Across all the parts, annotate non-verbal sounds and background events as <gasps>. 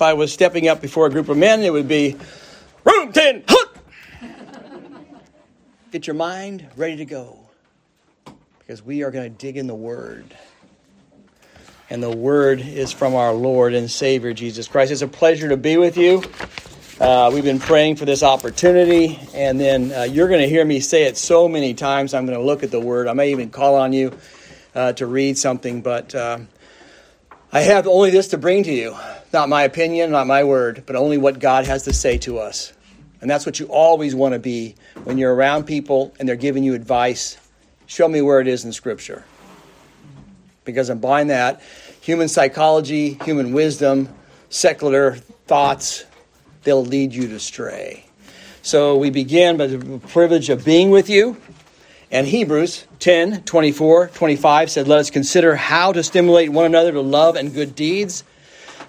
If I was stepping up before a group of men, it would be room 10, hook! Get your mind ready to go because we are going to dig in the Word. And the Word is from our Lord and Savior Jesus Christ. It's a pleasure to be with you. Uh, we've been praying for this opportunity, and then uh, you're going to hear me say it so many times. I'm going to look at the Word. I may even call on you uh, to read something, but uh, I have only this to bring to you. Not my opinion, not my word, but only what God has to say to us. And that's what you always want to be when you're around people and they're giving you advice. Show me where it is in Scripture. Because I'm buying that. Human psychology, human wisdom, secular thoughts, they'll lead you to stray. So we begin by the privilege of being with you. And Hebrews 10 24, 25 said, Let us consider how to stimulate one another to love and good deeds,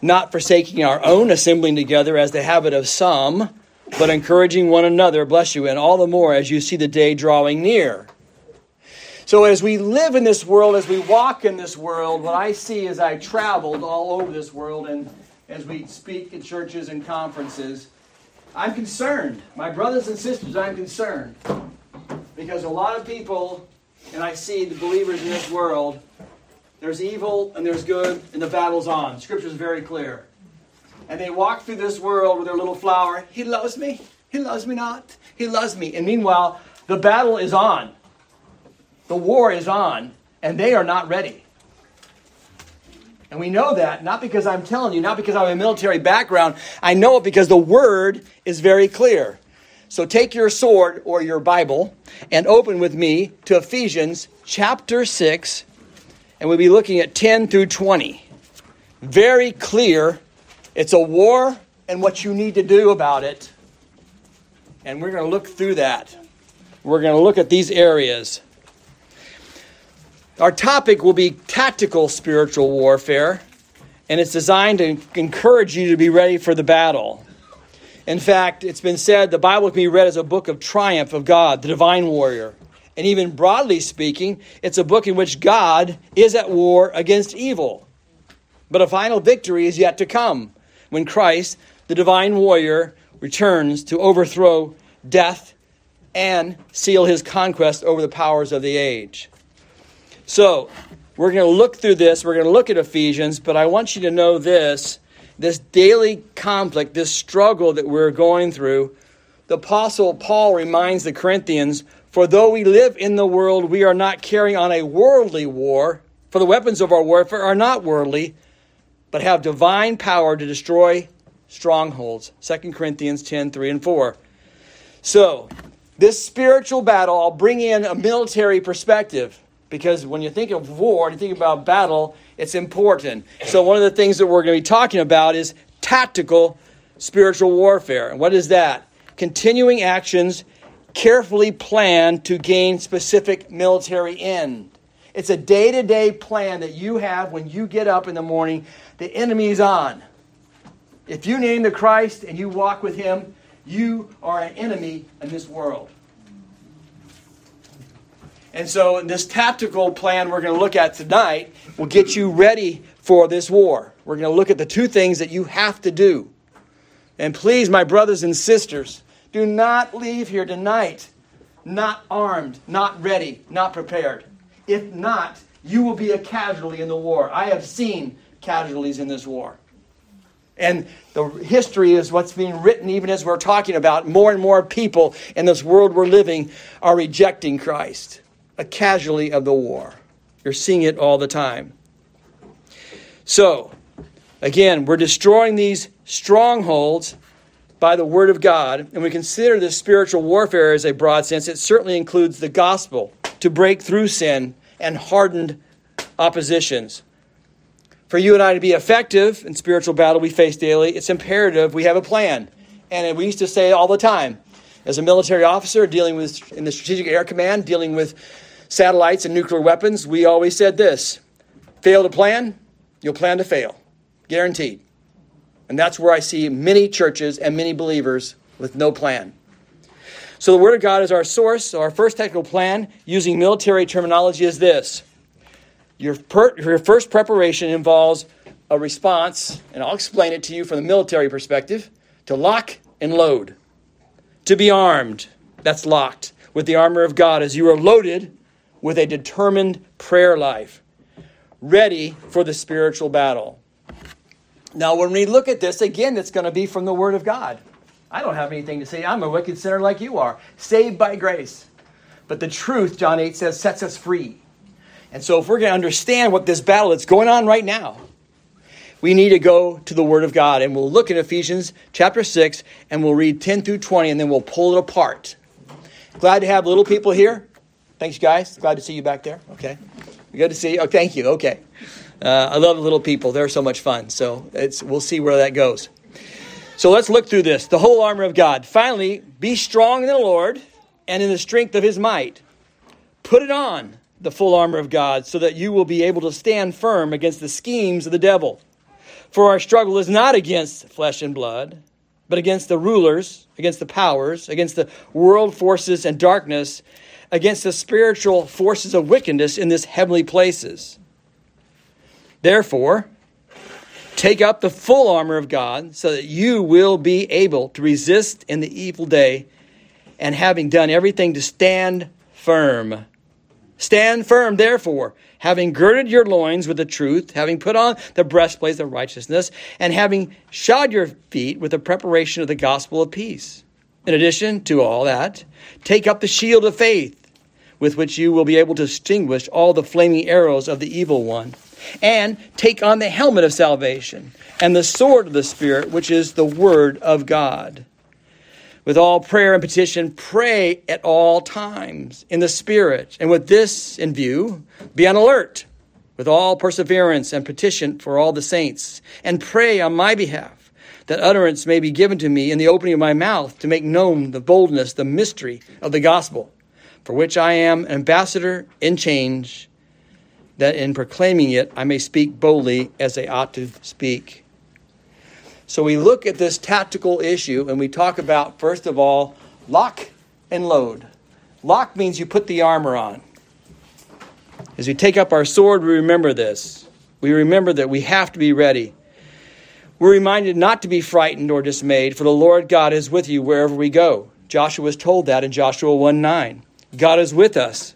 not forsaking our own assembling together as the habit of some but encouraging one another, bless you, and all the more as you see the day drawing near. So, as we live in this world, as we walk in this world, what I see as I traveled all over this world and as we speak at churches and conferences, I'm concerned. My brothers and sisters, I'm concerned. Because a lot of people, and I see the believers in this world, there's evil and there's good, and the battle's on. Scripture is very clear and they walk through this world with their little flower. He loves me. He loves me not. He loves me. And meanwhile, the battle is on. The war is on, and they are not ready. And we know that not because I'm telling you, not because I have a military background. I know it because the word is very clear. So take your sword or your Bible and open with me to Ephesians chapter 6, and we'll be looking at 10 through 20. Very clear it's a war and what you need to do about it. And we're going to look through that. We're going to look at these areas. Our topic will be tactical spiritual warfare, and it's designed to encourage you to be ready for the battle. In fact, it's been said the Bible can be read as a book of triumph of God, the divine warrior. And even broadly speaking, it's a book in which God is at war against evil. But a final victory is yet to come when Christ, the divine warrior, returns to overthrow death and seal his conquest over the powers of the age. So, we're going to look through this. We're going to look at Ephesians, but I want you to know this this daily conflict, this struggle that we're going through. The Apostle Paul reminds the Corinthians For though we live in the world, we are not carrying on a worldly war, for the weapons of our warfare are not worldly, but have divine power to destroy strongholds. 2 Corinthians 10 3 and 4. So, this spiritual battle, I'll bring in a military perspective because when you think of war and you think about battle, it's important. So, one of the things that we're going to be talking about is tactical spiritual warfare. And what is that? Continuing actions carefully planned to gain specific military end. It's a day to day plan that you have when you get up in the morning the enemy is on. If you name the Christ and you walk with him, you are an enemy in this world. And so, this tactical plan we're going to look at tonight will get you ready for this war. We're going to look at the two things that you have to do. And please, my brothers and sisters, do not leave here tonight not armed, not ready, not prepared. If not, you will be a casualty in the war. I have seen casualties in this war. And the history is what's being written even as we're talking about. More and more people in this world we're living are rejecting Christ, a casualty of the war. You're seeing it all the time. So, again, we're destroying these strongholds by the Word of God, and we consider this spiritual warfare as a broad sense. It certainly includes the gospel to break through sin and hardened oppositions. For you and I to be effective in spiritual battle we face daily, it's imperative we have a plan. And we used to say all the time, as a military officer dealing with in the Strategic Air Command, dealing with satellites and nuclear weapons, we always said this fail to plan, you'll plan to fail. Guaranteed. And that's where I see many churches and many believers with no plan. So the Word of God is our source. So our first technical plan, using military terminology, is this your, per, your first preparation involves a response, and I'll explain it to you from the military perspective, to lock and load. To be armed, that's locked, with the armor of God as you are loaded with a determined prayer life, ready for the spiritual battle. Now, when we look at this, again, it's going to be from the Word of God. I don't have anything to say. I'm a wicked sinner like you are, saved by grace. But the truth, John 8 says, sets us free. And so, if we're going to understand what this battle that's going on right now, we need to go to the Word of God. And we'll look at Ephesians chapter 6 and we'll read 10 through 20 and then we'll pull it apart. Glad to have little people here. Thanks, guys. Glad to see you back there. Okay. Good to see you. Oh, thank you. Okay. Uh, I love little people. They're so much fun. So it's, we'll see where that goes. So let's look through this. The whole armor of God. Finally, be strong in the Lord and in the strength of his might. Put it on, the full armor of God, so that you will be able to stand firm against the schemes of the devil. For our struggle is not against flesh and blood, but against the rulers, against the powers, against the world forces and darkness, against the spiritual forces of wickedness in this heavenly places. Therefore, take up the full armor of God so that you will be able to resist in the evil day and having done everything to stand firm. Stand firm, therefore, having girded your loins with the truth, having put on the breastplate of righteousness, and having shod your feet with the preparation of the gospel of peace. In addition to all that, take up the shield of faith, with which you will be able to extinguish all the flaming arrows of the evil one. And take on the helmet of salvation and the sword of the Spirit, which is the word of God with all prayer and petition, pray at all times in the Spirit. And with this in view, be on alert with all perseverance and petition for all the saints, and pray on my behalf that utterance may be given to me in the opening of my mouth to make known the boldness, the mystery of the gospel, for which I am an ambassador in change, that in proclaiming it I may speak boldly as I ought to speak. So we look at this tactical issue and we talk about, first of all, lock and load. Lock means you put the armor on. As we take up our sword, we remember this. We remember that we have to be ready. We're reminded not to be frightened or dismayed, for the Lord God is with you wherever we go. Joshua was told that in Joshua 1 9. God is with us.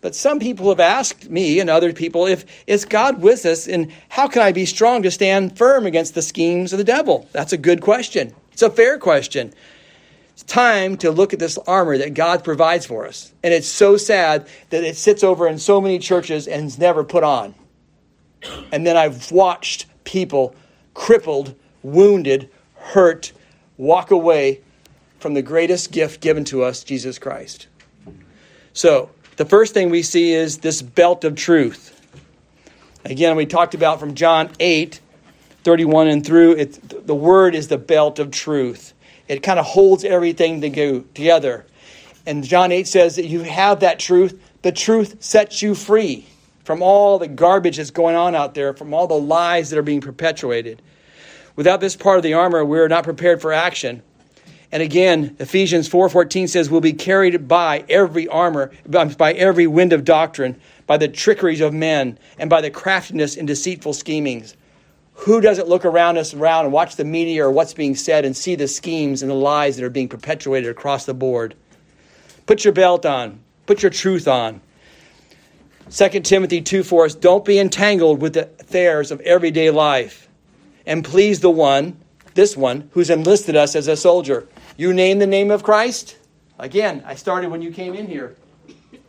But some people have asked me and other people if is God with us and how can I be strong to stand firm against the schemes of the devil? That's a good question. It's a fair question. It's time to look at this armor that God provides for us. And it's so sad that it sits over in so many churches and is never put on. And then I've watched people crippled, wounded, hurt, walk away from the greatest gift given to us, Jesus Christ. So, the first thing we see is this belt of truth. Again, we talked about from John 8, 31 and through, it, the word is the belt of truth. It kind of holds everything together. And John 8 says that you have that truth. The truth sets you free from all the garbage that's going on out there, from all the lies that are being perpetuated. Without this part of the armor, we're not prepared for action. And again, Ephesians 4:14 says we'll be carried by every armor, by every wind of doctrine, by the trickeries of men, and by the craftiness and deceitful schemings. Who doesn't look around us around and watch the media or what's being said and see the schemes and the lies that are being perpetuated across the board? Put your belt on. Put your truth on. 2 Timothy 2 4 us, don't be entangled with the affairs of everyday life. And please the one, this one, who's enlisted us as a soldier. You name the name of Christ? Again, I started when you came in here.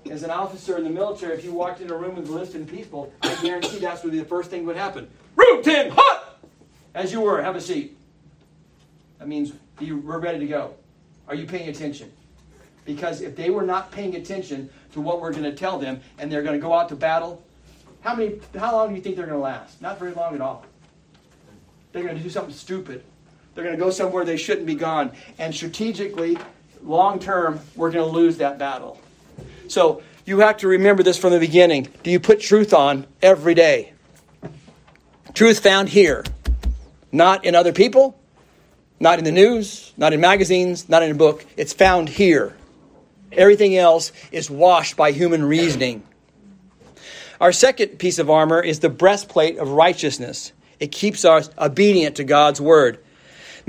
As an officer in the military, if you walked in a room with enlisted people, I guarantee that's would be the first thing would happen. Room 10, hot! As you were, have a seat. That means we're ready to go. Are you paying attention? Because if they were not paying attention to what we're going to tell them and they're going to go out to battle, how many how long do you think they're going to last? Not very long at all. They're going to do something stupid. They're going to go somewhere they shouldn't be gone. And strategically, long term, we're going to lose that battle. So you have to remember this from the beginning. Do you put truth on every day? Truth found here, not in other people, not in the news, not in magazines, not in a book. It's found here. Everything else is washed by human reasoning. Our second piece of armor is the breastplate of righteousness. It keeps us obedient to God's word.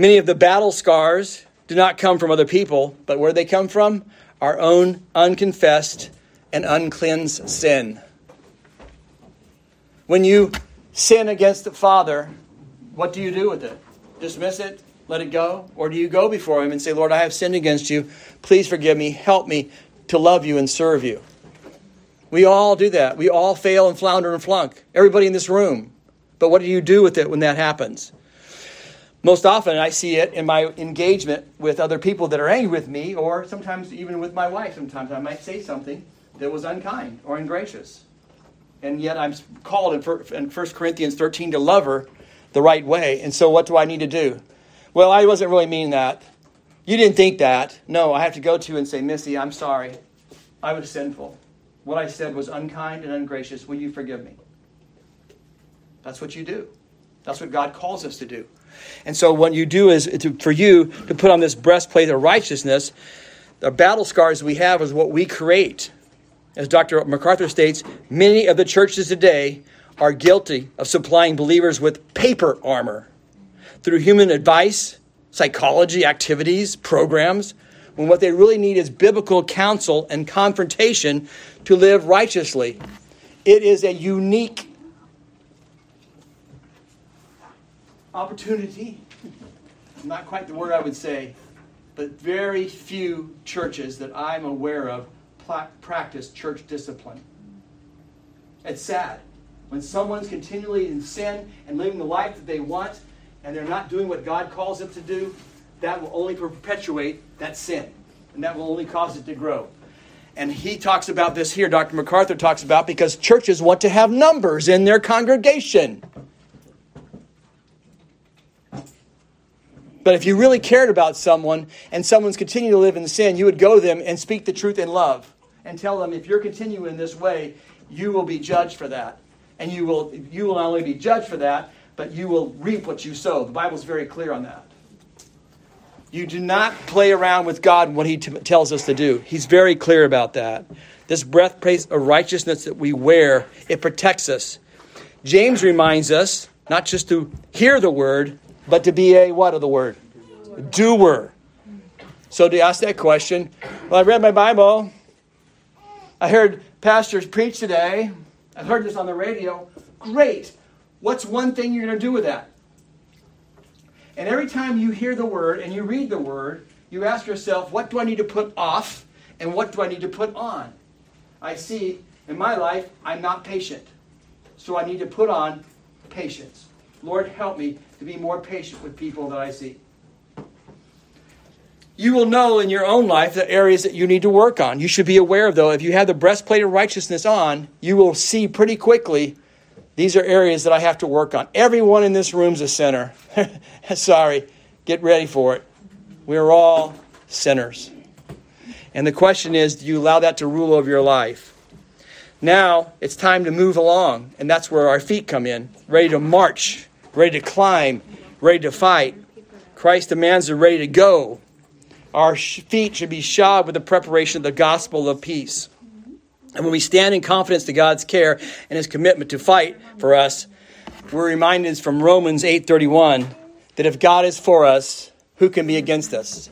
Many of the battle scars do not come from other people, but where they come from? Our own unconfessed and uncleansed sin. When you sin against the Father, what do you do with it? Dismiss it? Let it go? Or do you go before Him and say, Lord, I have sinned against you. Please forgive me. Help me to love you and serve you. We all do that. We all fail and flounder and flunk. Everybody in this room. But what do you do with it when that happens? Most often, I see it in my engagement with other people that are angry with me, or sometimes even with my wife. Sometimes I might say something that was unkind or ungracious. And yet I'm called in 1 Corinthians 13 to love her the right way. And so, what do I need to do? Well, I wasn't really meaning that. You didn't think that. No, I have to go to and say, Missy, I'm sorry. I was sinful. What I said was unkind and ungracious. Will you forgive me? That's what you do. That's what God calls us to do. And so, what you do is to, for you to put on this breastplate of righteousness. The battle scars we have is what we create. As Dr. MacArthur states, many of the churches today are guilty of supplying believers with paper armor through human advice, psychology activities, programs, when what they really need is biblical counsel and confrontation to live righteously. It is a unique opportunity. Not quite the word I would say, but very few churches that I'm aware of practice church discipline. It's sad. When someone's continually in sin and living the life that they want, and they're not doing what God calls them to do, that will only perpetuate that sin. And that will only cause it to grow. And he talks about this here, Dr. MacArthur talks about, because churches want to have numbers in their congregation. But if you really cared about someone and someone's continuing to live in sin, you would go to them and speak the truth in love and tell them if you're continuing this way, you will be judged for that. And you will, you will not only be judged for that, but you will reap what you sow. The Bible's very clear on that. You do not play around with God and what He t- tells us to do. He's very clear about that. This breastplate of righteousness that we wear, it protects us. James reminds us not just to hear the word, but to be a what of the word? Doer. So to ask that question, well, I read my Bible. I heard pastors preach today. I've heard this on the radio. Great. What's one thing you're going to do with that? And every time you hear the word and you read the word, you ask yourself, what do I need to put off and what do I need to put on? I see in my life, I'm not patient. So I need to put on patience. Lord, help me to be more patient with people that I see. You will know in your own life the areas that you need to work on. You should be aware of, though, if you have the breastplate of righteousness on, you will see pretty quickly these are areas that I have to work on. Everyone in this room is a sinner. <laughs> Sorry, get ready for it. We're all sinners. And the question is do you allow that to rule over your life? Now it's time to move along, and that's where our feet come in, ready to march ready to climb, ready to fight. Christ demands we're ready to go. Our feet should be shod with the preparation of the gospel of peace. And when we stand in confidence to God's care and his commitment to fight for us, we're reminded from Romans 8:31 that if God is for us, who can be against us?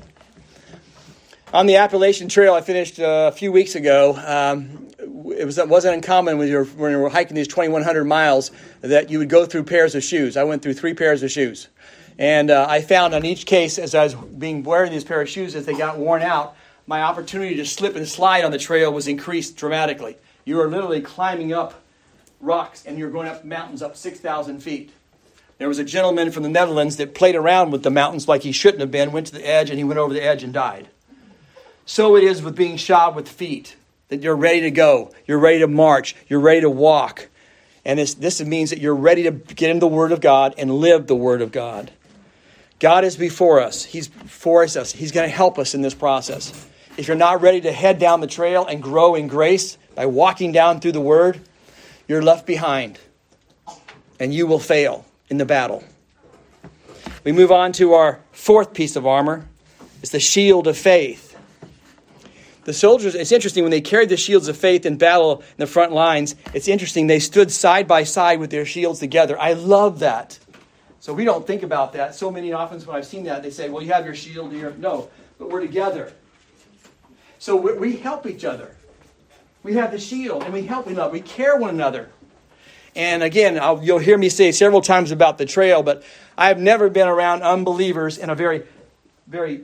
On the Appalachian Trail I finished uh, a few weeks ago, um, it, was, it wasn't uncommon when you, were, when you were hiking these 2,100 miles that you would go through pairs of shoes. I went through three pairs of shoes. And uh, I found on each case, as I was being wearing these pair of shoes, as they got worn out, my opportunity to slip and slide on the trail was increased dramatically. You are literally climbing up rocks and you're going up mountains up 6,000 feet. There was a gentleman from the Netherlands that played around with the mountains like he shouldn't have been, went to the edge, and he went over the edge and died. So it is with being shod with feet that you're ready to go, you're ready to march, you're ready to walk. And this, this means that you're ready to get in the Word of God and live the Word of God. God is before us, He's for us, He's going to help us in this process. If you're not ready to head down the trail and grow in grace by walking down through the Word, you're left behind and you will fail in the battle. We move on to our fourth piece of armor. It's the shield of faith the soldiers, it's interesting, when they carried the shields of faith in battle in the front lines, it's interesting, they stood side by side with their shields together. I love that. So we don't think about that. So many often when I've seen that, they say, well, you have your shield here. No, but we're together. So we, we help each other. We have the shield and we help one another. We care one another. And again, I'll, you'll hear me say several times about the trail, but I've never been around unbelievers in a very, very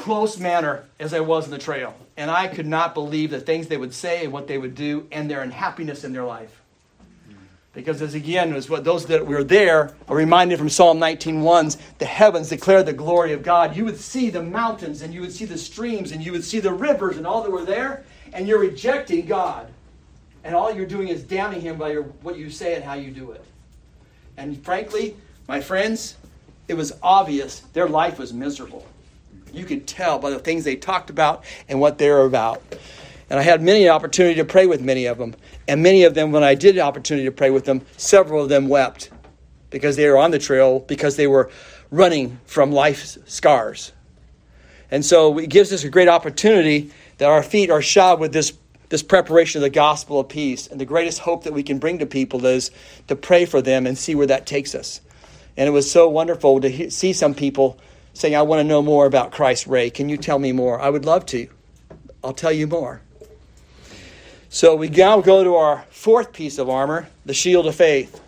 close manner as I was in the trail. And I could not believe the things they would say and what they would do and their unhappiness in their life. Because as again, as what those that were there are reminded from Psalm 19:1's, the heavens declare the glory of God. You would see the mountains and you would see the streams and you would see the rivers and all that were there, and you're rejecting God. And all you're doing is damning him by your, what you say and how you do it. And frankly, my friends, it was obvious their life was miserable. You could tell by the things they talked about and what they were about. And I had many opportunity to pray with many of them. And many of them, when I did opportunity to pray with them, several of them wept because they were on the trail, because they were running from life's scars. And so it gives us a great opportunity that our feet are shod with this, this preparation of the gospel of peace. And the greatest hope that we can bring to people is to pray for them and see where that takes us. And it was so wonderful to see some people saying, I want to know more about Christ, Ray. Can you tell me more? I would love to. I'll tell you more. So we now go to our fourth piece of armor, the shield of faith.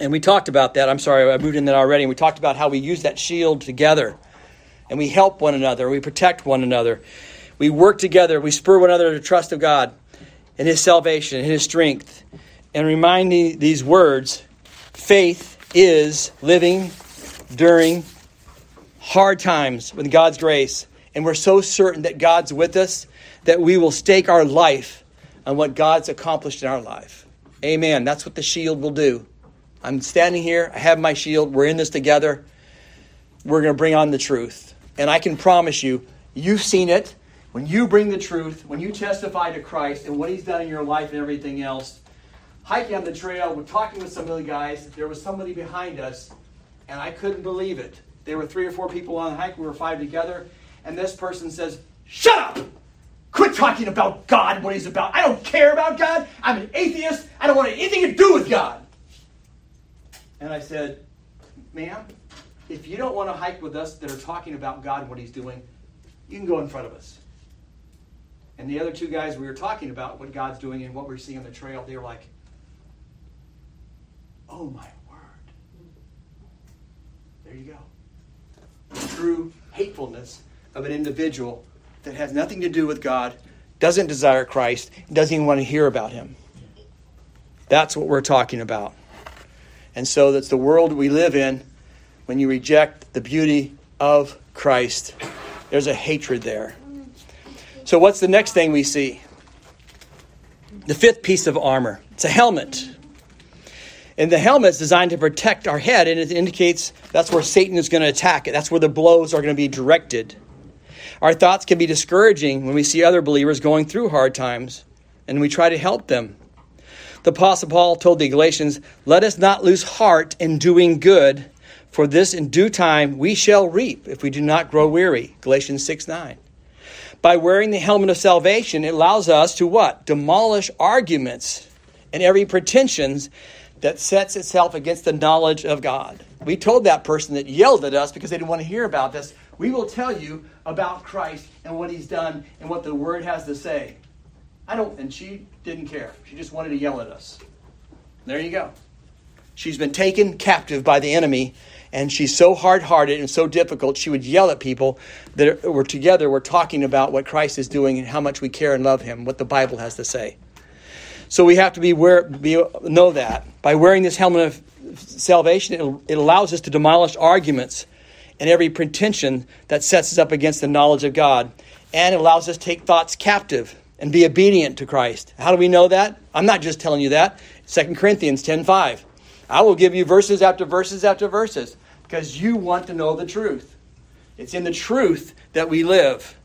And we talked about that. I'm sorry, I moved in that already. And we talked about how we use that shield together. And we help one another. We protect one another. We work together. We spur one another to trust of God and His salvation and His strength. And reminding these words faith is living during hard times with God's grace. And we're so certain that God's with us that we will stake our life on what God's accomplished in our life. Amen. That's what the shield will do. I'm standing here, I have my shield, we're in this together. We're going to bring on the truth. And I can promise you, you've seen it. When you bring the truth, when you testify to Christ and what He's done in your life and everything else, hiking on the trail, we're talking with some of the guys. There was somebody behind us, and I couldn't believe it. There were three or four people on the hike, we were five together, and this person says, Shut up! Quit talking about God and what He's about. I don't care about God. I'm an atheist. I don't want anything to do with God. And I said, Ma'am, if you don't want to hike with us that are talking about God and what He's doing, you can go in front of us. And the other two guys, we were talking about what God's doing and what we're seeing on the trail. They were like, Oh my word. There you go. True hatefulness of an individual that has nothing to do with God, doesn't desire Christ, doesn't even want to hear about Him. That's what we're talking about. And so that's the world we live in when you reject the beauty of Christ. There's a hatred there. So, what's the next thing we see? The fifth piece of armor it's a helmet. And the helmet is designed to protect our head, and it indicates that's where Satan is going to attack it. That's where the blows are going to be directed. Our thoughts can be discouraging when we see other believers going through hard times, and we try to help them. The Apostle Paul told the Galatians, Let us not lose heart in doing good, for this in due time we shall reap if we do not grow weary. Galatians 6 9. By wearing the helmet of salvation, it allows us to what? Demolish arguments and every pretensions that sets itself against the knowledge of God. We told that person that yelled at us because they didn't want to hear about this we will tell you about Christ and what he's done and what the word has to say. I don't, and she didn't care. She just wanted to yell at us. There you go. She's been taken captive by the enemy, and she's so hard hearted and so difficult, she would yell at people that were together, we're talking about what Christ is doing and how much we care and love him, what the Bible has to say. So we have to be, aware, be know that. By wearing this helmet of salvation, it, allows us to demolish arguments and every pretension that sets us up against the knowledge of God. And it allows us to take thoughts captive and be obedient to Christ. How do we know that? I'm not just telling you that. 2 Corinthians 10:5. I will give you verses after verses after verses because you want to know the truth. It's in the truth that we live.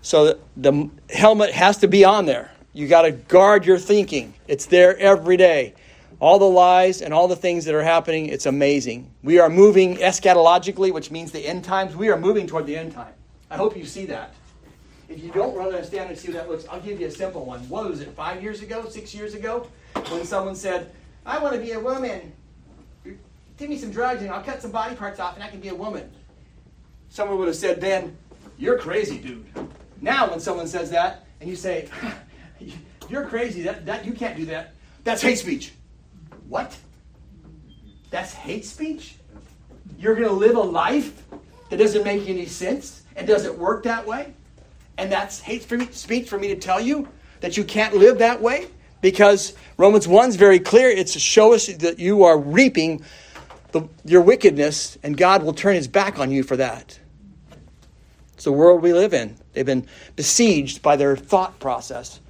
So the helmet has to be on there. You got to guard your thinking. It's there every day all the lies and all the things that are happening, it's amazing. We are moving eschatologically, which means the end times. We are moving toward the end time. I hope you see that. If you don't understand and see what that looks, I'll give you a simple one. What was it, five years ago, six years ago, when someone said, I want to be a woman? give me some drugs and I'll cut some body parts off and I can be a woman. Someone would have said, Ben, you're crazy, dude. Now, when someone says that and you say, <laughs> you're crazy, that, that you can't do that, that's hate speech. What? That's hate speech? You're going to live a life that doesn't make any sense and doesn't work that way? And that's hate speech for me to tell you that you can't live that way? Because Romans 1 is very clear. It's to show us that you are reaping the, your wickedness, and God will turn his back on you for that. It's the world we live in. They've been besieged by their thought process.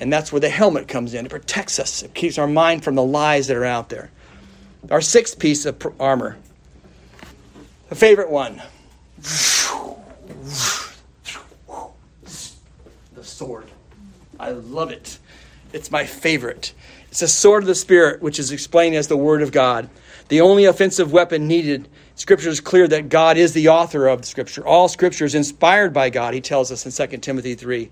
And that's where the helmet comes in. It protects us, it keeps our mind from the lies that are out there. Our sixth piece of armor, a favorite one the sword. I love it. It's my favorite. It's a sword of the Spirit, which is explained as the Word of God. The only offensive weapon needed. Scripture is clear that God is the author of Scripture. All Scripture is inspired by God, he tells us in 2 Timothy 3.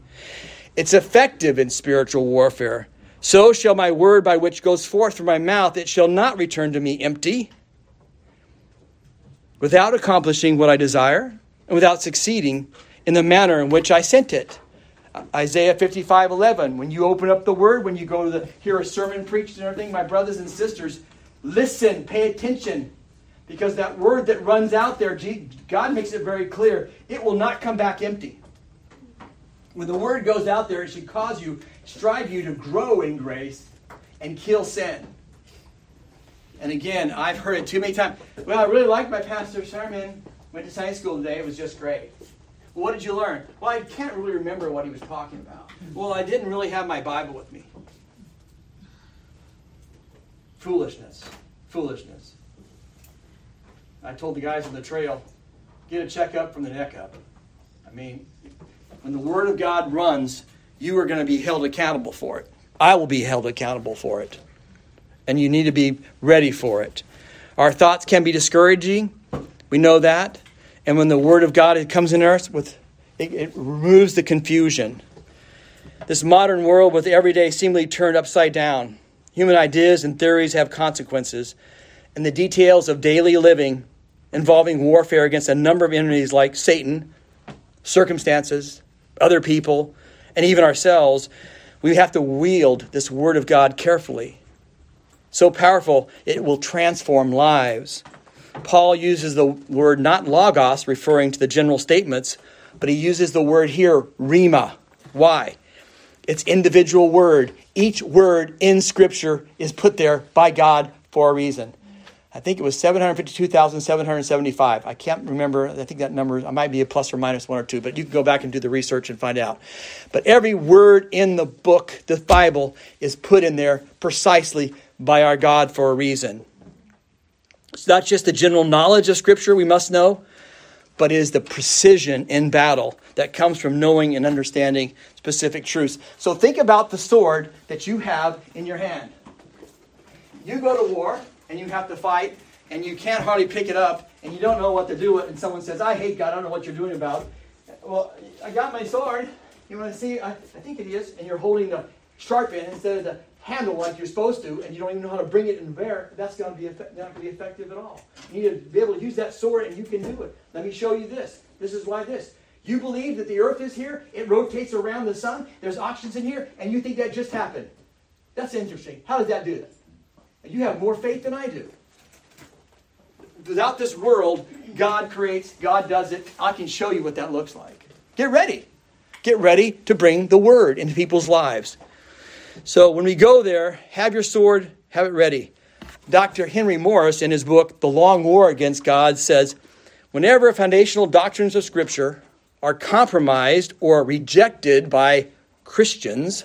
It's effective in spiritual warfare. So shall my word by which goes forth from my mouth, it shall not return to me empty, without accomplishing what I desire, and without succeeding in the manner in which I sent it. Isaiah 55 11. When you open up the word, when you go to the, hear a sermon preached and everything, my brothers and sisters, listen, pay attention. Because that word that runs out there, God makes it very clear, it will not come back empty. When the word goes out there, it should cause you, strive you to grow in grace and kill sin. And again, I've heard it too many times. Well, I really liked my pastor's sermon. Went to Sunday school today. It was just great. Well, what did you learn? Well, I can't really remember what he was talking about. Well, I didn't really have my Bible with me. Foolishness. Foolishness. I told the guys on the trail, get a checkup from the neck up. I mean, when the Word of God runs, you are going to be held accountable for it. I will be held accountable for it. And you need to be ready for it. Our thoughts can be discouraging. We know that. And when the Word of God comes in us, with it, it removes the confusion. This modern world with every day seemingly turned upside down. Human ideas and theories have consequences, and the details of daily living involving warfare against a number of enemies like Satan, circumstances, other people, and even ourselves, we have to wield this Word of God carefully. So powerful, it will transform lives. Paul uses the word not logos, referring to the general statements, but he uses the word here, rhema. Why? It's individual word. Each word in Scripture is put there by God for a reason. I think it was 752,775. I can't remember. I think that number I might be a plus or minus one or two, but you can go back and do the research and find out. But every word in the book, the Bible, is put in there precisely by our God for a reason. It's not just the general knowledge of Scripture we must know, but it is the precision in battle that comes from knowing and understanding specific truths. So think about the sword that you have in your hand. You go to war and you have to fight, and you can't hardly pick it up, and you don't know what to do with and someone says, I hate God, I don't know what you're doing about. Well, I got my sword. You want to see? I, I think it is. And you're holding the sharp end instead of the handle like you're supposed to, and you don't even know how to bring it in bear, that's going to be not going to be effective at all. You need to be able to use that sword, and you can do it. Let me show you this. This is why this. You believe that the earth is here, it rotates around the sun, there's oxygen in here, and you think that just happened. That's interesting. How does that do that? You have more faith than I do. Without this world, God creates, God does it. I can show you what that looks like. Get ready. Get ready to bring the word into people's lives. So when we go there, have your sword, have it ready. Dr. Henry Morris, in his book, The Long War Against God, says whenever foundational doctrines of Scripture are compromised or rejected by Christians,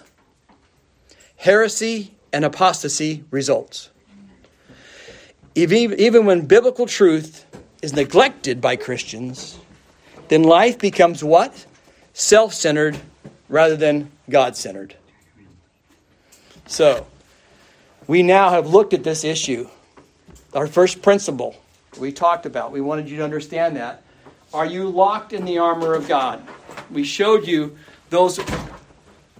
heresy and apostasy results. Even when biblical truth is neglected by Christians, then life becomes what? Self centered rather than God centered. So, we now have looked at this issue. Our first principle we talked about, we wanted you to understand that. Are you locked in the armor of God? We showed you those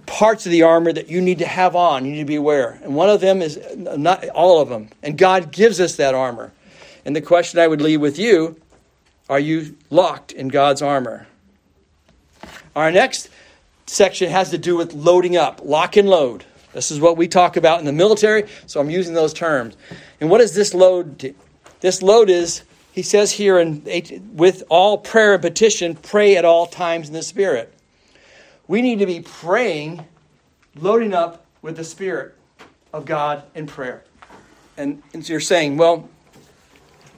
parts of the armor that you need to have on, you need to be aware. And one of them is not all of them. And God gives us that armor. And the question I would leave with you are you locked in God's armor? Our next section has to do with loading up, lock and load. This is what we talk about in the military, so I'm using those terms. And what is this load? Do? This load is, he says here, in, with all prayer and petition, pray at all times in the Spirit. We need to be praying, loading up with the Spirit of God in prayer. And, and so you're saying, well,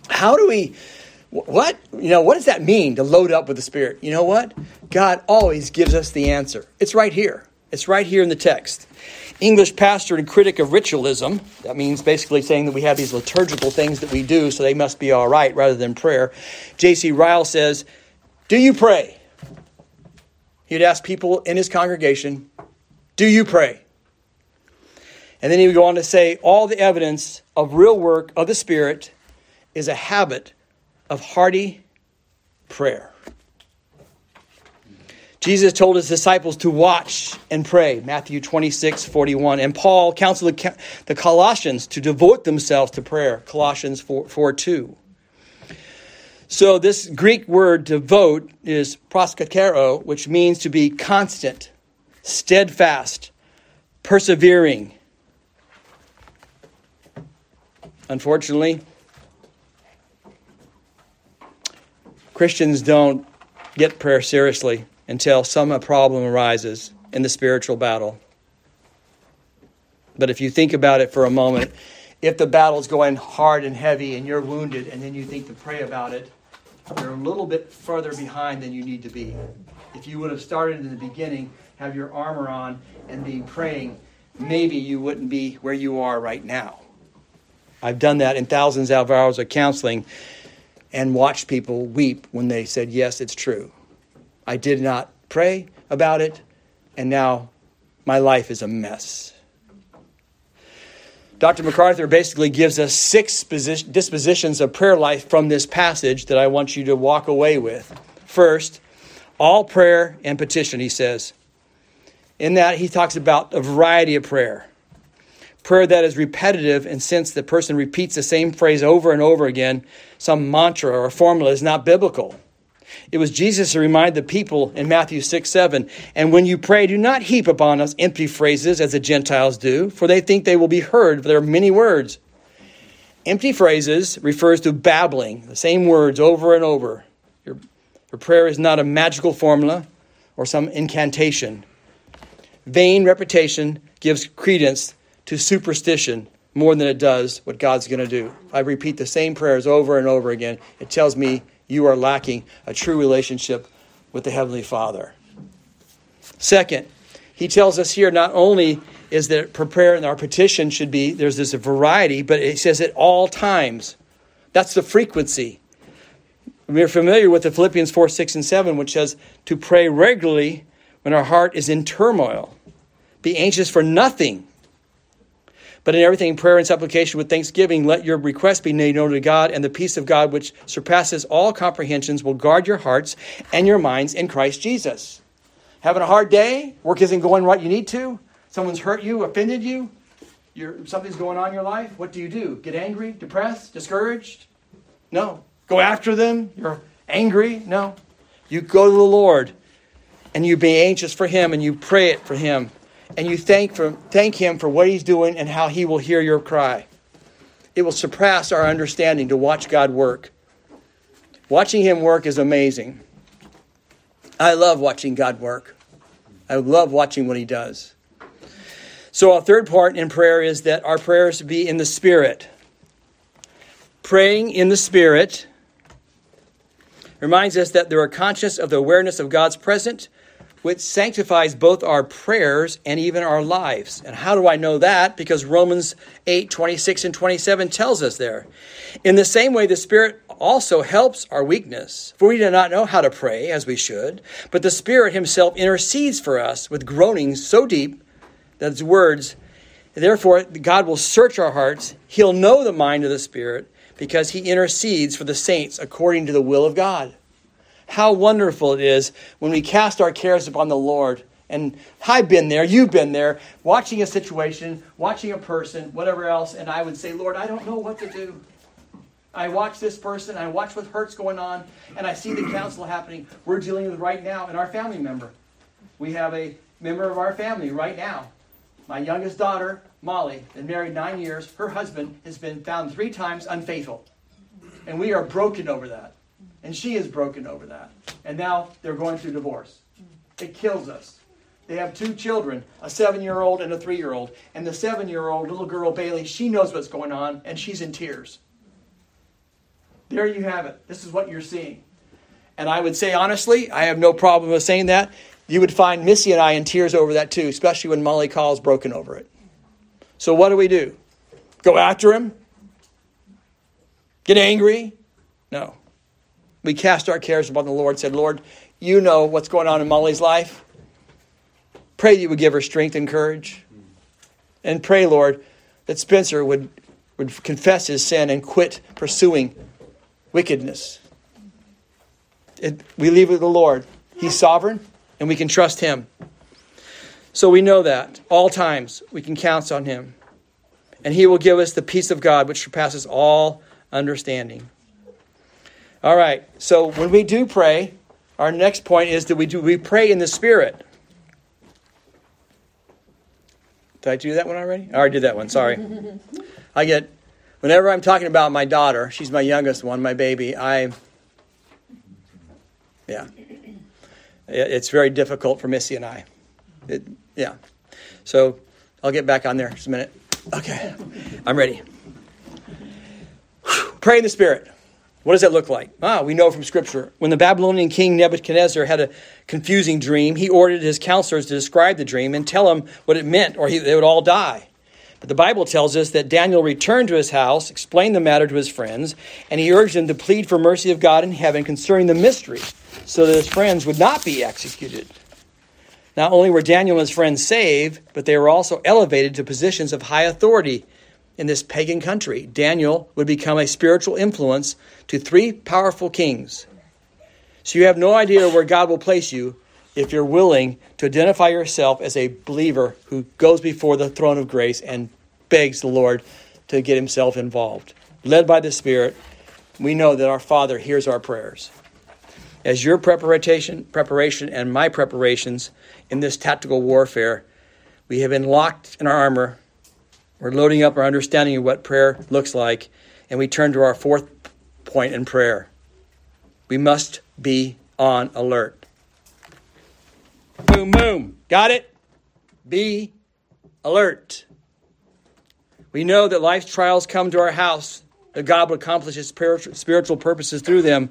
how do we what? You know, what does that mean to load up with the Spirit? You know what? God always gives us the answer. It's right here. It's right here in the text. English pastor and critic of ritualism, that means basically saying that we have these liturgical things that we do, so they must be all right rather than prayer. J.C. Ryle says, Do you pray? He'd ask people in his congregation, Do you pray? And then he would go on to say, All the evidence of real work of the Spirit is a habit of hearty prayer. Jesus told his disciples to watch and pray, Matthew 26, 41. And Paul counseled the Colossians to devote themselves to prayer, Colossians 4, 4 2. So, this Greek word devote is proskatero, which means to be constant, steadfast, persevering. Unfortunately, Christians don't get prayer seriously until some problem arises in the spiritual battle. But if you think about it for a moment, if the battle's going hard and heavy and you're wounded and then you think to pray about it, you're a little bit further behind than you need to be. If you would have started in the beginning, have your armor on, and be praying, maybe you wouldn't be where you are right now. I've done that in thousands of hours of counseling and watched people weep when they said, Yes, it's true. I did not pray about it, and now my life is a mess. Dr. MacArthur basically gives us six dispositions of prayer life from this passage that I want you to walk away with. First, all prayer and petition, he says. In that, he talks about a variety of prayer prayer that is repetitive and since the person repeats the same phrase over and over again, some mantra or formula is not biblical. It was Jesus who reminded the people in Matthew 6 7, and when you pray, do not heap upon us empty phrases as the Gentiles do, for they think they will be heard for their many words. Empty phrases refers to babbling, the same words over and over. Your, your prayer is not a magical formula or some incantation. Vain repetition gives credence to superstition more than it does what God's going to do. I repeat the same prayers over and over again. It tells me you are lacking a true relationship with the Heavenly Father. Second, he tells us here not only is that prayer and our petition should be, there's this variety, but it says at all times. That's the frequency. We're familiar with the Philippians 4, 6, and 7, which says to pray regularly when our heart is in turmoil. Be anxious for nothing, but in everything, prayer and supplication with thanksgiving, let your requests be made known to God, and the peace of God, which surpasses all comprehensions, will guard your hearts and your minds in Christ Jesus. Having a hard day, work isn't going right you need to, someone's hurt you, offended you, You're, something's going on in your life, what do you do? Get angry, depressed, discouraged? No. Go after them? You're angry? No. You go to the Lord and you be anxious for Him and you pray it for Him and you thank, for, thank Him for what He's doing and how He will hear your cry. It will surpass our understanding to watch God work. Watching Him work is amazing. I love watching God work. I love watching what He does. So, a third part in prayer is that our prayers be in the Spirit. Praying in the Spirit reminds us that they are conscious of the awareness of God's presence which sanctifies both our prayers and even our lives. And how do I know that? Because Romans 8 26 and 27 tells us there. In the same way, the Spirit also helps our weakness, for we do not know how to pray as we should, but the Spirit Himself intercedes for us with groanings so deep that His words, therefore, God will search our hearts. He'll know the mind of the Spirit because He intercedes for the saints according to the will of God. How wonderful it is when we cast our cares upon the Lord And I've been there, you've been there, watching a situation, watching a person, whatever else, and I would say, Lord, I don't know what to do. I watch this person, I watch what hurt's going on, and I see the counsel happening. We're dealing with right now in our family member. We have a member of our family right now. My youngest daughter, Molly, been married nine years. Her husband has been found three times unfaithful. And we are broken over that. And she is broken over that. And now they're going through divorce. It kills us. They have two children, a seven year old and a three year old. And the seven year old little girl, Bailey, she knows what's going on and she's in tears. There you have it. This is what you're seeing. And I would say, honestly, I have no problem with saying that. You would find Missy and I in tears over that too, especially when Molly calls broken over it. So what do we do? Go after him? Get angry? No. We cast our cares upon the Lord, said, Lord, you know what's going on in Molly's life. Pray that you would give her strength and courage. And pray, Lord, that Spencer would, would confess his sin and quit pursuing wickedness. It, we leave it with the Lord. He's sovereign, and we can trust Him. So we know that all times we can count on Him. And He will give us the peace of God which surpasses all understanding. All right, so when we do pray, our next point is that we do we pray in the Spirit. Did I do that one already? Oh, I already did that one, sorry. I get whenever I'm talking about my daughter, she's my youngest one, my baby, I yeah. It's very difficult for Missy and I. It, yeah. So I'll get back on there just a minute. Okay. I'm ready. Pray in the Spirit. What does that look like? Ah, we know from Scripture. When the Babylonian king Nebuchadnezzar had a confusing dream, he ordered his counselors to describe the dream and tell him what it meant, or he, they would all die. But the Bible tells us that Daniel returned to his house, explained the matter to his friends, and he urged them to plead for mercy of God in heaven concerning the mystery, so that his friends would not be executed. Not only were Daniel and his friends saved, but they were also elevated to positions of high authority in this pagan country. Daniel would become a spiritual influence to three powerful kings. So you have no idea where God will place you if you're willing to identify yourself as a believer who goes before the throne of grace and begs the Lord to get himself involved. Led by the Spirit, we know that our Father hears our prayers. As your preparation, preparation and my preparations in this tactical warfare, we have been locked in our armor we're loading up our understanding of what prayer looks like, and we turn to our fourth point in prayer. We must be on alert. Boom, boom. Got it? Be alert. We know that life's trials come to our house, that God will accomplish his spiritual purposes through them,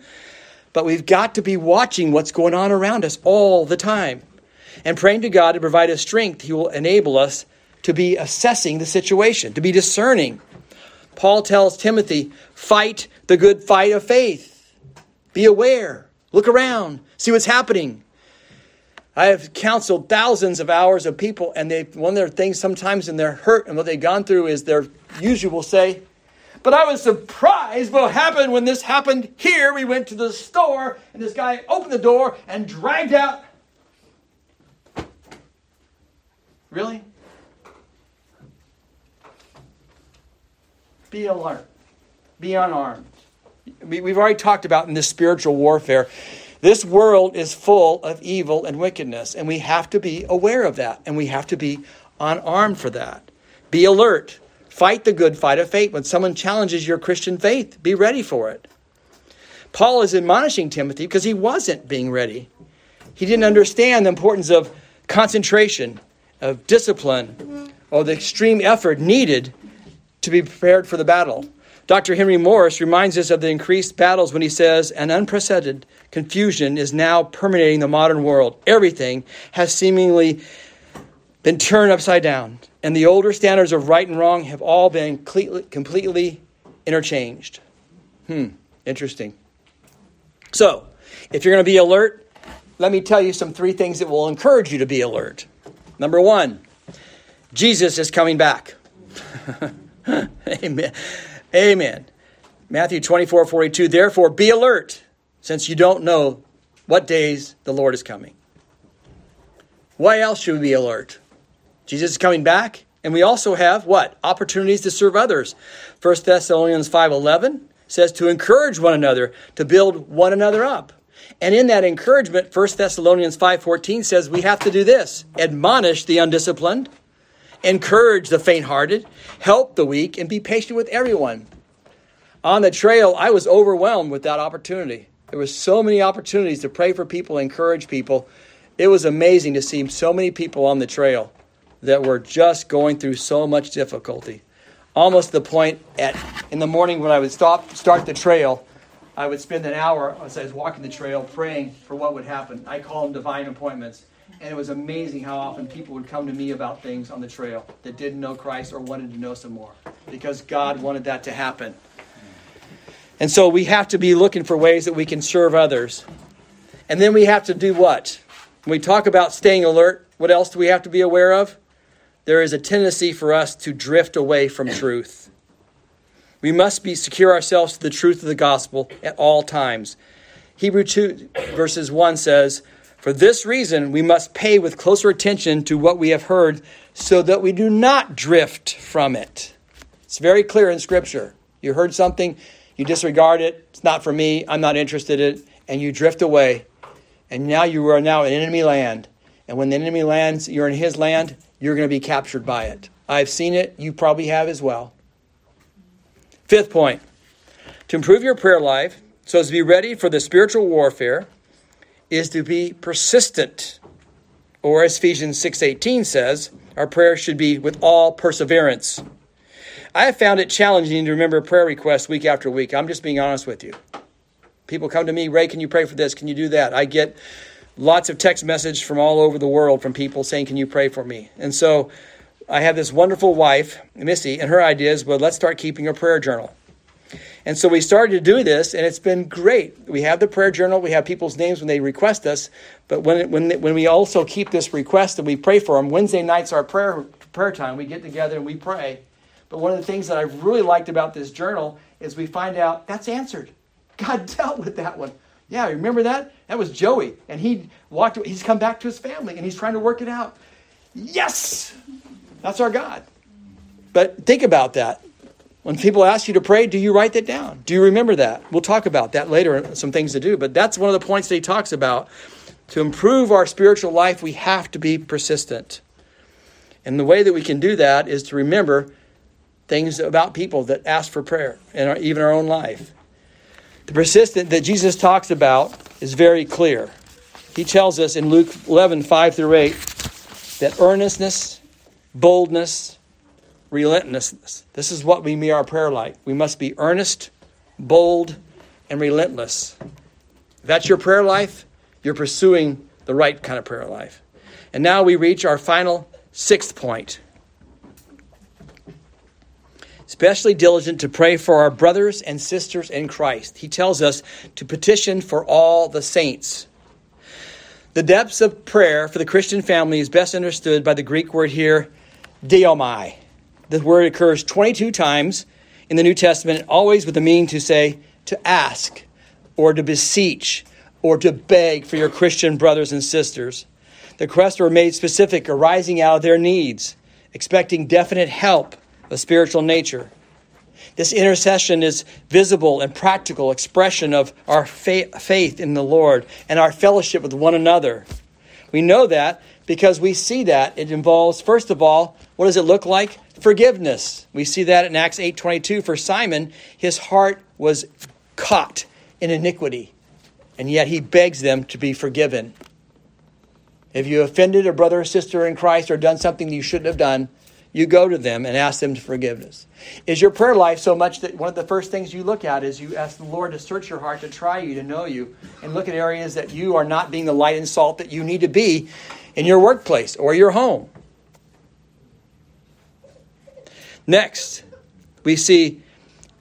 but we've got to be watching what's going on around us all the time and praying to God to provide us strength. He will enable us to be assessing the situation, to be discerning. Paul tells Timothy, fight the good fight of faith. Be aware. Look around. See what's happening. I have counseled thousands of hours of people, and they one of their things sometimes in their hurt and what they've gone through is their usual will say, But I was surprised what happened when this happened here. We went to the store, and this guy opened the door and dragged out. Really? Be alert. Be unarmed. We've already talked about in this spiritual warfare. This world is full of evil and wickedness, and we have to be aware of that, and we have to be unarmed for that. Be alert. Fight the good fight of faith. When someone challenges your Christian faith, be ready for it. Paul is admonishing Timothy because he wasn't being ready. He didn't understand the importance of concentration, of discipline, or the extreme effort needed to be prepared for the battle. Dr. Henry Morris reminds us of the increased battles when he says, An unprecedented confusion is now permeating the modern world. Everything has seemingly been turned upside down, and the older standards of right and wrong have all been completely interchanged. Hmm, interesting. So, if you're going to be alert, let me tell you some three things that will encourage you to be alert. Number one, Jesus is coming back. <laughs> <laughs> Amen. Amen. Matthew 24, 42. Therefore, be alert, since you don't know what days the Lord is coming. Why else should we be alert? Jesus is coming back, and we also have what? Opportunities to serve others. 1 Thessalonians 5:11 says to encourage one another, to build one another up. And in that encouragement, 1 Thessalonians 5:14 says we have to do this: admonish the undisciplined, encourage the faint-hearted, help the weak, and be patient with everyone. On the trail, I was overwhelmed with that opportunity. There were so many opportunities to pray for people, encourage people. It was amazing to see so many people on the trail that were just going through so much difficulty. Almost the point at in the morning when I would stop start the trail, I would spend an hour as I was walking the trail praying for what would happen. I call them divine appointments. And it was amazing how often people would come to me about things on the trail that didn't know Christ or wanted to know some more because God wanted that to happen. And so we have to be looking for ways that we can serve others. And then we have to do what? When we talk about staying alert, what else do we have to be aware of? There is a tendency for us to drift away from truth. We must be secure ourselves to the truth of the gospel at all times. Hebrew 2 verses 1 says, For this reason we must pay with closer attention to what we have heard so that we do not drift from it. It's very clear in Scripture. You heard something, you disregard it, it's not for me, I'm not interested in it, and you drift away. And now you are now in enemy land. And when the enemy lands, you're in his land, you're going to be captured by it. I've seen it, you probably have as well. Fifth point to improve your prayer life so as to be ready for the spiritual warfare is to be persistent. Or as Ephesians 6:18 says, our prayer should be with all perseverance. I have found it challenging to remember prayer requests week after week. I'm just being honest with you. People come to me, Ray, can you pray for this? Can you do that? I get lots of text message from all over the world from people saying, Can you pray for me? And so I have this wonderful wife, Missy, and her idea is, well, let's start keeping a prayer journal. And so we started to do this, and it's been great. We have the prayer journal, we have people's names when they request us, but when, when, when we also keep this request and we pray for them, Wednesday night's our prayer, prayer time. We get together and we pray. But one of the things that I've really liked about this journal is we find out that's answered. <laughs> God dealt with that one. Yeah, remember that? That was Joey. And he walked, he's come back to his family and he's trying to work it out. Yes! That's our God. But think about that. When people ask you to pray, do you write that down? Do you remember that? We'll talk about that later, some things to do. But that's one of the points that he talks about. To improve our spiritual life, we have to be persistent. And the way that we can do that is to remember things about people that ask for prayer and even our own life. The persistent that Jesus talks about is very clear. He tells us in Luke 11, 5 through 8, that earnestness boldness, relentlessness. This is what we mean our prayer like. We must be earnest, bold, and relentless. If that's your prayer life, you're pursuing the right kind of prayer life. And now we reach our final sixth point. Especially diligent to pray for our brothers and sisters in Christ. He tells us to petition for all the saints. The depths of prayer for the Christian family is best understood by the Greek word here, Deiomai. The word occurs 22 times in the New Testament, always with the meaning to say, to ask, or to beseech, or to beg for your Christian brothers and sisters. The requests were made specific, arising out of their needs, expecting definite help of spiritual nature. This intercession is visible and practical expression of our faith in the Lord and our fellowship with one another. We know that because we see that it involves first of all what does it look like? Forgiveness. We see that in acts 8.22 for simon his heart was caught in iniquity and yet he begs them to be forgiven. If you offended a brother or sister in christ or done something you shouldn't have done you go to them and ask them for forgiveness. Is your prayer life so much that one of the first things you look at is you ask the lord to search your heart to try you to know you and look at areas that you are not being the light and salt that you need to be in your workplace or your home. Next, we see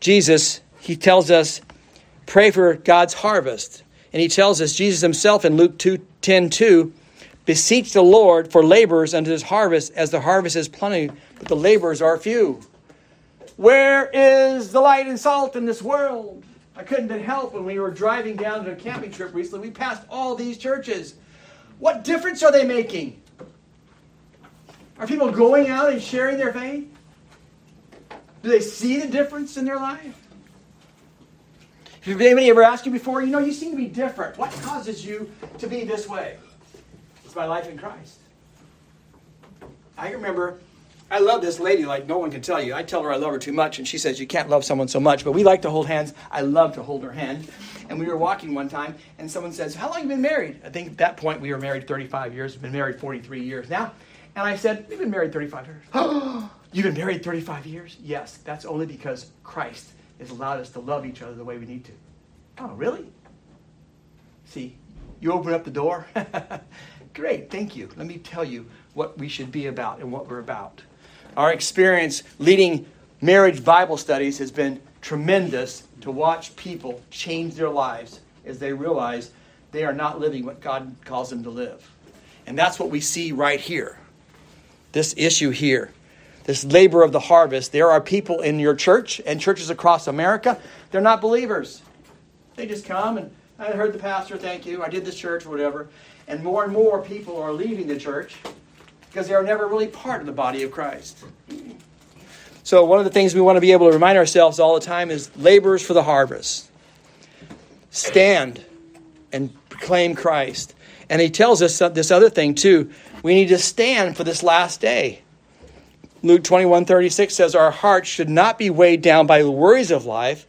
Jesus, he tells us, pray for God's harvest. And he tells us, Jesus himself in Luke 2 10 2, beseech the Lord for laborers unto his harvest, as the harvest is plenty, but the laborers are few. Where is the light and salt in this world? I couldn't help when we were driving down to a camping trip recently. We passed all these churches. What difference are they making? Are people going out and sharing their faith? Do they see the difference in their life? Have anybody ever asked you before, you know, you seem to be different. What causes you to be this way? It's my life in Christ. I remember, I love this lady like no one can tell you. I tell her I love her too much, and she says, You can't love someone so much. But we like to hold hands. I love to hold her hand. And we were walking one time, and someone says, How long have you been married? I think at that point we were married 35 years. We've been married 43 years now. And I said, We've been married 35 years. <gasps> You've been married 35 years? Yes, that's only because Christ has allowed us to love each other the way we need to. Oh, really? See, you open up the door. <laughs> Great, thank you. Let me tell you what we should be about and what we're about. Our experience leading marriage Bible studies has been tremendous to watch people change their lives as they realize they are not living what God calls them to live. And that's what we see right here. This issue here this labor of the harvest. There are people in your church and churches across America, they're not believers. They just come and I heard the pastor, thank you, I did this church, or whatever. And more and more people are leaving the church because they are never really part of the body of Christ. So, one of the things we want to be able to remind ourselves all the time is laborers for the harvest. Stand and proclaim Christ. And he tells us this other thing too. We need to stand for this last day. Luke 21 36 says, Our hearts should not be weighed down by the worries of life,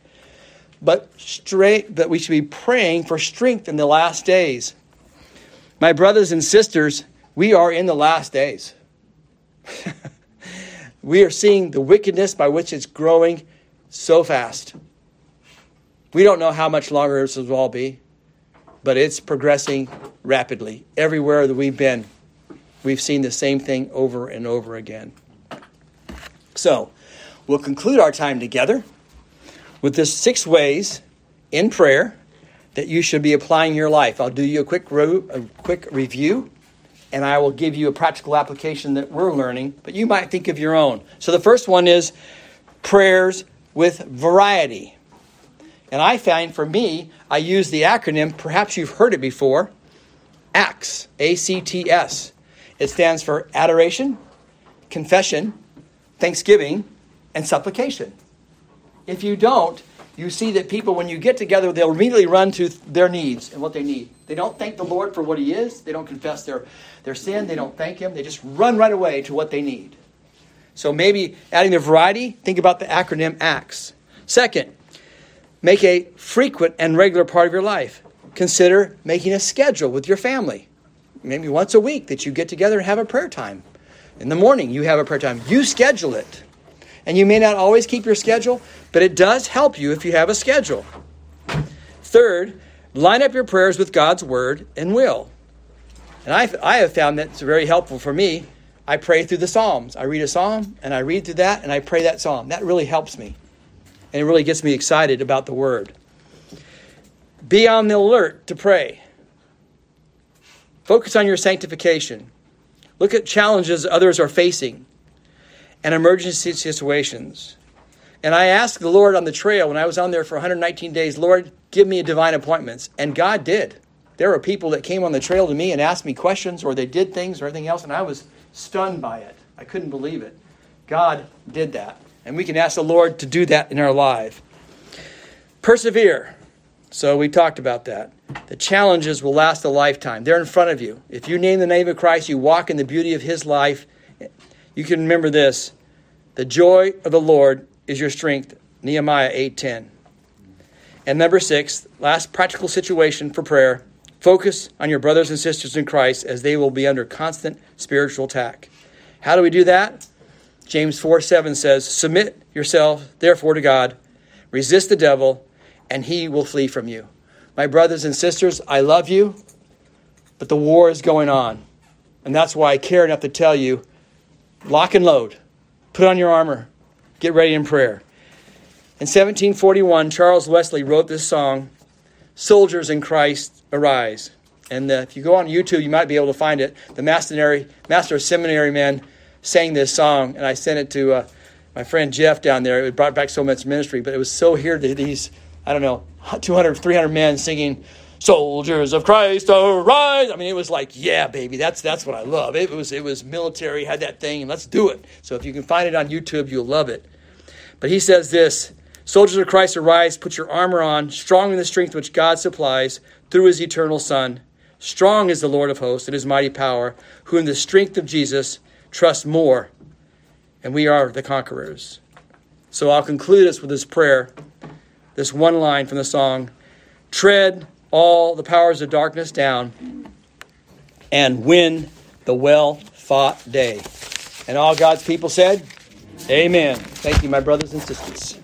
but straight, that we should be praying for strength in the last days. My brothers and sisters, we are in the last days. <laughs> we are seeing the wickedness by which it's growing so fast. We don't know how much longer this will all be, but it's progressing rapidly. Everywhere that we've been, we've seen the same thing over and over again. So, we'll conclude our time together with this six ways in prayer that you should be applying your life. I'll do you a quick a quick review and I will give you a practical application that we're learning, but you might think of your own. So the first one is prayers with variety. And I find for me, I use the acronym, perhaps you've heard it before, ACTS, A C T S. It stands for adoration, confession, thanksgiving, and supplication. If you don't, you see that people, when you get together, they'll immediately run to their needs and what they need. They don't thank the Lord for what He is. They don't confess their, their sin. They don't thank Him. They just run right away to what they need. So maybe adding the variety, think about the acronym ACTS. Second, make a frequent and regular part of your life. Consider making a schedule with your family. Maybe once a week that you get together and have a prayer time. In the morning, you have a prayer time. You schedule it. And you may not always keep your schedule, but it does help you if you have a schedule. Third, line up your prayers with God's word and will. And I, I have found that's very helpful for me. I pray through the Psalms. I read a psalm and I read through that and I pray that psalm. That really helps me. And it really gets me excited about the word. Be on the alert to pray. Focus on your sanctification. Look at challenges others are facing and emergency situations. And I asked the Lord on the trail when I was on there for 119 days, Lord, give me divine appointments. And God did. There were people that came on the trail to me and asked me questions, or they did things or anything else, and I was stunned by it. I couldn't believe it. God did that. And we can ask the Lord to do that in our life. Persevere. So we talked about that. The challenges will last a lifetime. They're in front of you. If you name the name of Christ, you walk in the beauty of his life. You can remember this. The joy of the Lord is your strength. Nehemiah 8:10. And number 6, last practical situation for prayer. Focus on your brothers and sisters in Christ as they will be under constant spiritual attack. How do we do that? James 4 7 says, Submit yourself, therefore, to God, resist the devil, and he will flee from you. My brothers and sisters, I love you, but the war is going on. And that's why I care enough to tell you lock and load, put on your armor, get ready in prayer. In 1741, Charles Wesley wrote this song, Soldiers in Christ Arise. And uh, if you go on YouTube, you might be able to find it. The Master, Master of Seminary men sang this song, and I sent it to uh, my friend Jeff down there. It brought back so much ministry, but it was so here to these I don't know, 200, 300 men singing soldiers of Christ arise. I mean, it was like, yeah, baby, that's that's what I love. It was it was military, had that thing, and let's do it. So if you can find it on YouTube, you'll love it. But he says this Soldiers of Christ arise, put your armor on, strong in the strength which God supplies through his eternal Son. Strong is the Lord of hosts and his mighty power, who in the strength of Jesus trust more, and we are the conquerors. So I'll conclude us with this prayer, this one line from the song Tread all the powers of darkness down and win the well fought day. And all God's people said, Amen. Thank you, my brothers and sisters.